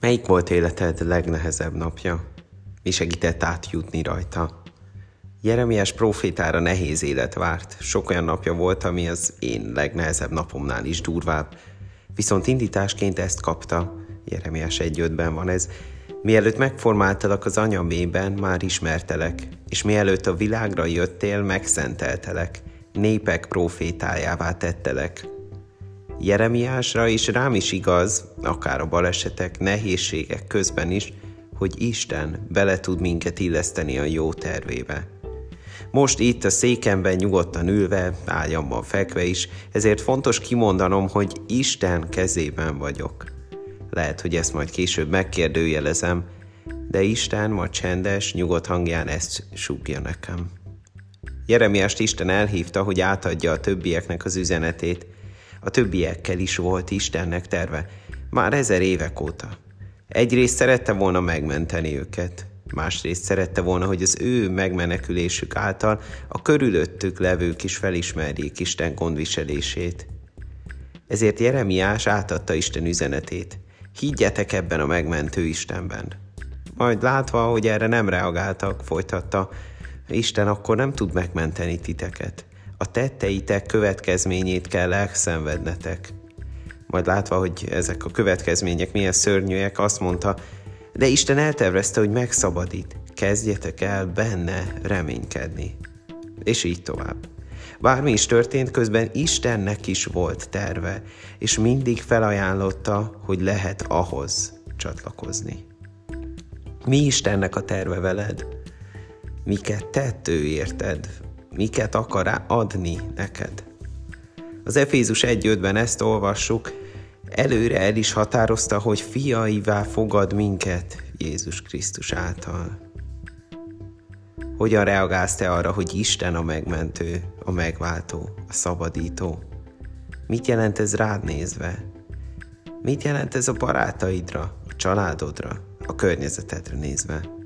Melyik volt életed legnehezebb napja? Mi segített átjutni rajta? Jeremiás profétára nehéz élet várt. Sok olyan napja volt, ami az én legnehezebb napomnál is durvább. Viszont indításként ezt kapta. Jeremiás 1.5-ben van ez. Mielőtt megformáltalak az anyamében, már ismertelek, és mielőtt a világra jöttél, megszenteltelek, népek profétájává tettelek. Jeremiásra is rám is igaz, akár a balesetek, nehézségek közben is, hogy Isten bele tud minket illeszteni a jó tervébe. Most itt a székemben nyugodtan ülve, ágyamban fekve is, ezért fontos kimondanom, hogy Isten kezében vagyok. Lehet, hogy ezt majd később megkérdőjelezem, de Isten ma csendes, nyugodt hangján ezt súgja nekem. Jeremiást Isten elhívta, hogy átadja a többieknek az üzenetét, a többiekkel is volt Istennek terve, már ezer évek óta. Egyrészt szerette volna megmenteni őket, másrészt szerette volna, hogy az ő megmenekülésük által a körülöttük levők is felismerjék Isten gondviselését. Ezért Jeremiás átadta Isten üzenetét. Higgyetek ebben a megmentő Istenben. Majd látva, hogy erre nem reagáltak, folytatta, Isten akkor nem tud megmenteni titeket a tetteitek következményét kell elszenvednetek. Majd látva, hogy ezek a következmények milyen szörnyűek, azt mondta, de Isten eltervezte, hogy megszabadít. Kezdjetek el benne reménykedni. És így tovább. Bármi is történt, közben Istennek is volt terve, és mindig felajánlotta, hogy lehet ahhoz csatlakozni. Mi Istennek a terve veled? Miket tett ő érted? Miket akar adni neked. Az Efézus 1.5-ben ezt olvassuk, előre el is határozta, hogy fiaivá fogad minket Jézus Krisztus által. Hogyan reagálsz te arra, hogy Isten a megmentő, a megváltó, a szabadító? Mit jelent ez rád nézve? Mit jelent ez a barátaidra, a családodra, a környezetedre nézve?